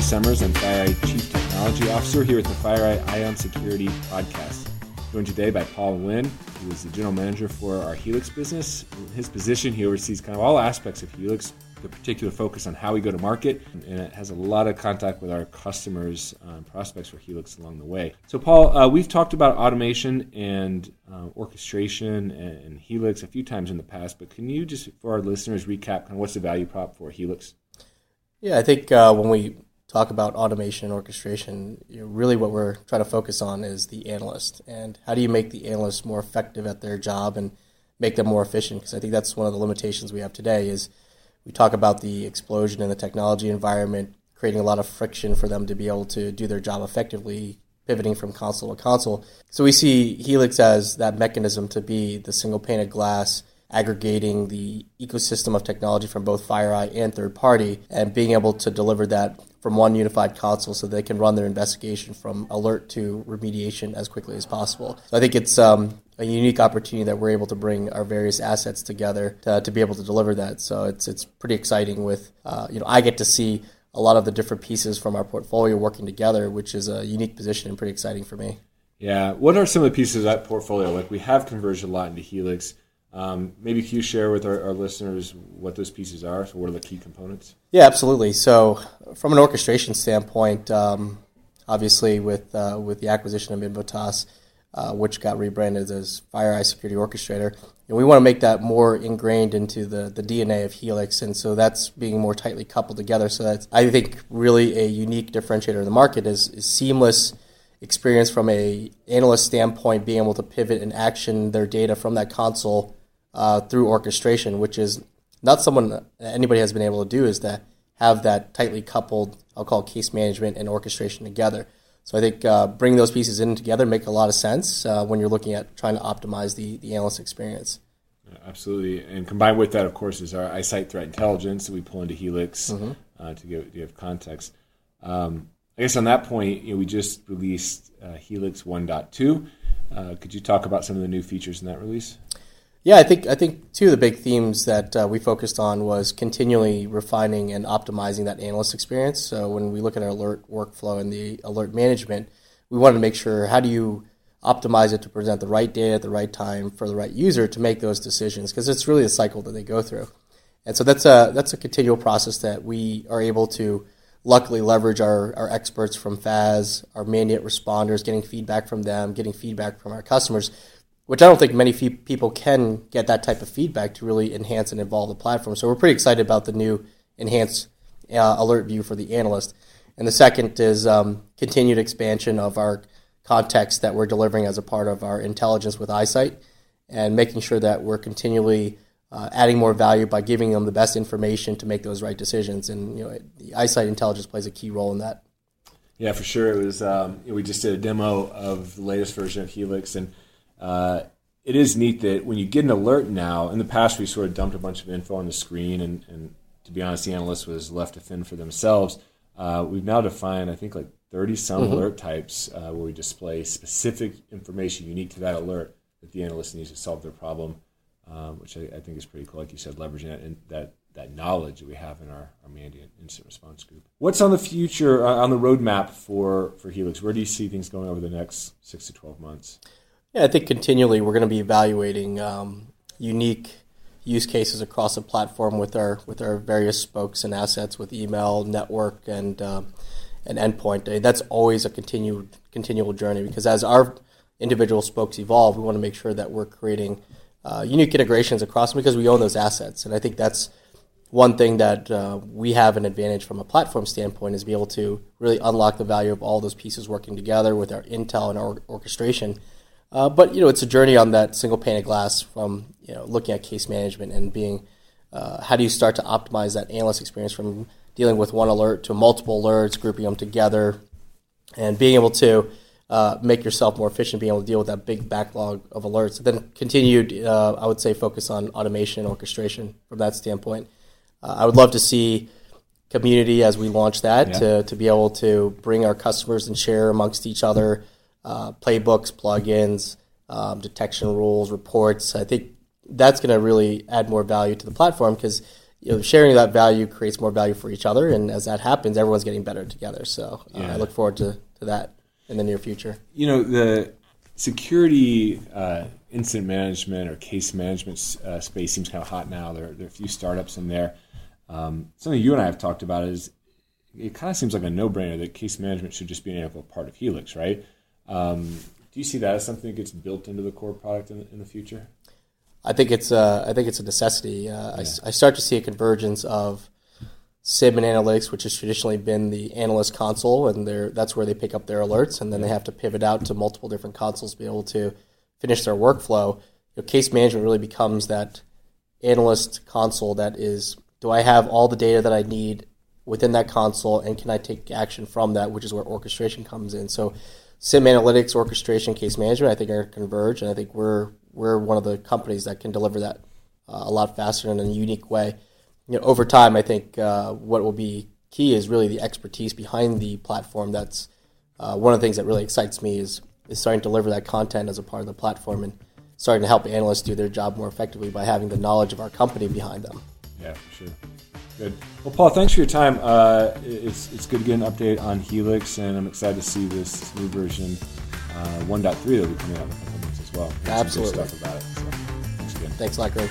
Summers. I'm FireEye Chief Technology Officer here at the FireEye Eye on Security Podcast. Joined today by Paul Nguyen, who is the General Manager for our Helix business. In his position, he oversees kind of all aspects of Helix, the particular focus on how we go to market, and it has a lot of contact with our customers and um, prospects for Helix along the way. So, Paul, uh, we've talked about automation and uh, orchestration and, and Helix a few times in the past, but can you just, for our listeners, recap kind of what's the value prop for Helix? Yeah, I think uh, when we talk about automation and orchestration, you know, really what we're trying to focus on is the analyst and how do you make the analyst more effective at their job and make them more efficient? Because I think that's one of the limitations we have today is we talk about the explosion in the technology environment, creating a lot of friction for them to be able to do their job effectively, pivoting from console to console. So we see Helix as that mechanism to be the single pane of glass aggregating the ecosystem of technology from both FireEye and third party and being able to deliver that from one unified console so they can run their investigation from alert to remediation as quickly as possible. So I think it's um, a unique opportunity that we're able to bring our various assets together to, to be able to deliver that. So it's it's pretty exciting. With uh, you know, I get to see a lot of the different pieces from our portfolio working together, which is a unique position and pretty exciting for me. Yeah, what are some of the pieces of that portfolio? Like we have converged a lot into Helix. Um, maybe can you share with our, our, listeners what those pieces are? So, what are the key components? Yeah, absolutely. So, from an orchestration standpoint, um, obviously with uh, with the acquisition of Invotas, uh, which got rebranded as FireEye Security Orchestrator, and we want to make that more ingrained into the, the DNA of Helix, and so that's being more tightly coupled together. So that's I think really a unique differentiator in the market is, is seamless experience from a analyst standpoint, being able to pivot and action their data from that console uh, through orchestration, which is not someone anybody has been able to do, is to have that tightly coupled, I'll call case management and orchestration together. So I think uh, bringing those pieces in together make a lot of sense uh, when you're looking at trying to optimize the, the analyst experience. Absolutely, and combined with that, of course, is our iSight threat intelligence that we pull into Helix mm-hmm. uh, to, give, to give context. Um, I guess on that point, you know, we just released uh, Helix 1.2. Uh, could you talk about some of the new features in that release? Yeah, I think I think two of the big themes that uh, we focused on was continually refining and optimizing that analyst experience. So when we look at our alert workflow and the alert management, we wanted to make sure how do you optimize it to present the right data at the right time for the right user to make those decisions because it's really a cycle that they go through. And so that's a that's a continual process that we are able to luckily leverage our, our experts from FAS, our Mandiant responders, getting feedback from them, getting feedback from our customers which I don't think many people can get that type of feedback to really enhance and evolve the platform. So we're pretty excited about the new enhanced uh, alert view for the analyst. And the second is um, continued expansion of our context that we're delivering as a part of our intelligence with iSight and making sure that we're continually uh, adding more value by giving them the best information to make those right decisions. And you know, the iSight intelligence plays a key role in that. Yeah, for sure. It was. Um, we just did a demo of the latest version of Helix, and uh, it is neat that when you get an alert now, in the past we sort of dumped a bunch of info on the screen, and, and to be honest, the analyst was left to fend for themselves. Uh, we've now defined, I think, like 30 some mm-hmm. alert types uh, where we display specific information unique to that alert that the analyst needs to solve their problem, um, which I, I, think is pretty cool. Like you said, leveraging that, that, that knowledge that we have in our, our Mandiant incident response group. What's on the future, uh, on the roadmap for, for Helix? Where do you see things going over the next six to 12 months? Yeah, I think continually we're going to be evaluating um, unique use cases across the platform with our with our various spokes and assets with email, network, and um, and endpoint. That's always a continued continual journey because as our individual spokes evolve, we want to make sure that we're creating uh, unique integrations across them because we own those assets, and I think that's one thing that uh, we have an advantage from a platform standpoint is be able to really unlock the value of all those pieces working together with our intel and our orchestration uh, but you know, it's a journey on that single pane of glass from you know looking at case management and being uh, how do you start to optimize that analyst experience from dealing with one alert to multiple alerts, grouping them together, and being able to uh, make yourself more efficient, being able to deal with that big backlog of alerts. then continued, uh, I would say, focus on automation and orchestration from that standpoint. Uh, I would love to see community as we launch that yeah. to, to be able to bring our customers and share amongst each other uh, playbooks, plugins, um, detection rules, reports. I think that's going to really add more value to the platform because you know, sharing that value creates more value for each other, and as that happens, everyone's getting better together. So uh, Yeah. I look forward to, to that in the near future. You know, the security uh, incident management or case management uh, space seems kind of hot now. There, there are a few startups in there. Um, something you and I have talked about is it kind of seems like a no-brainer that case management should just be an integral part of Helix, right? Um, do you see that as something that gets built into the core product in the, in the future? I think it's a, I think it's a necessity. Uh, I, I start to see a convergence of SIEM and analytics, which has traditionally been the analyst console, and that's where they pick up their alerts, and then they have to pivot out to multiple different consoles to be able to finish their workflow. You know, case management really becomes that analyst console that is, do I have all the data that I need within that console, and can I take action from that, which is where orchestration comes in. So, SIEM analytics, orchestration, case management, I think are converge, and I think we're we're one of the companies that can deliver that uh, a lot faster in a unique way. You know, over time, I think uh, what will be key is really the expertise behind the platform. That's uh, one of the things that really excites me is is starting to deliver that content as a part of the platform and starting to help analysts do their job more effectively by having the knowledge of our company behind them. Yeah, for sure. Good. Well, Paul, thanks for your time. Uh, it's it's good to get an update on Helix, and I'm excited to see this new version uh, 1.3 that will be coming out in a couple months as well. Got some good Absolutely. stuff about it. So, thanks again. Thanks a lot, Greg.